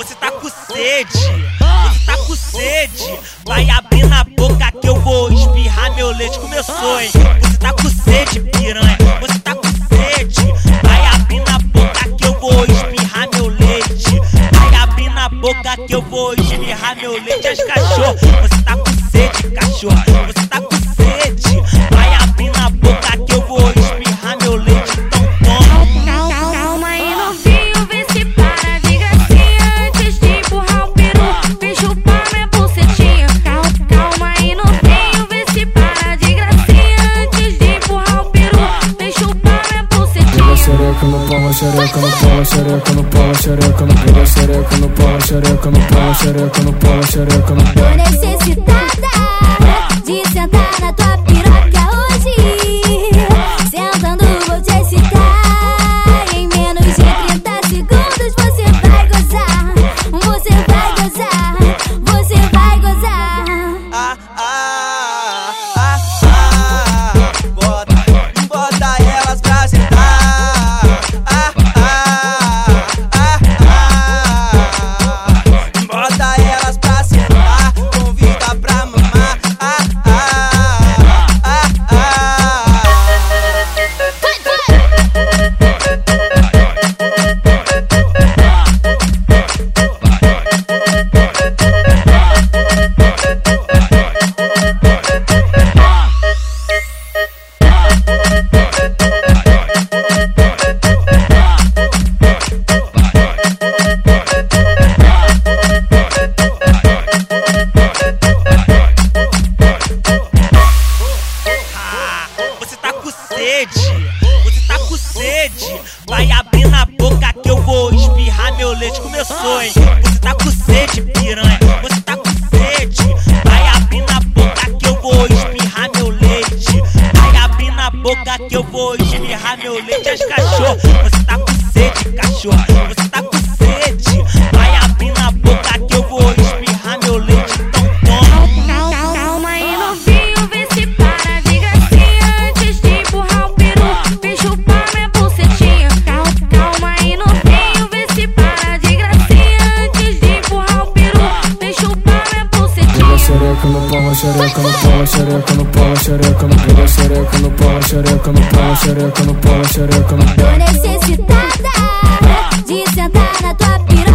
Você tá com sede, você tá com sede. Vai abrir na boca que eu vou espirrar meu leite. Começou, hein? Você tá com sede, piranha. Você tá com sede. Vai abrir na boca que eu vou espirrar meu leite. Vai abrir na boca que eu vou espirrar meu leite. As cachorro, você tá com sede, cachorro. Você pau, xereca no pau, xereca no pau, xereca no pega xereca no pau, xereca no pau, xereca no pau, xereca no Tô sede, você tá com sede. Vai abrir na boca que eu vou espirrar meu leite. Começou, hein? Você tá com sede, piranha. Você tá com sede. Vai abrir na boca que eu vou espirrar meu leite. Vai abrir na boca que eu vou espirrar meu leite. As cachorro, você tá com sede, cachorro. Você tá com xereca no polo, xereca no polo, xereca no polo, xereca no polo, xereca no polo, xereca no polo, xereca no polo. Tô necessitada de sentar na tua piroca.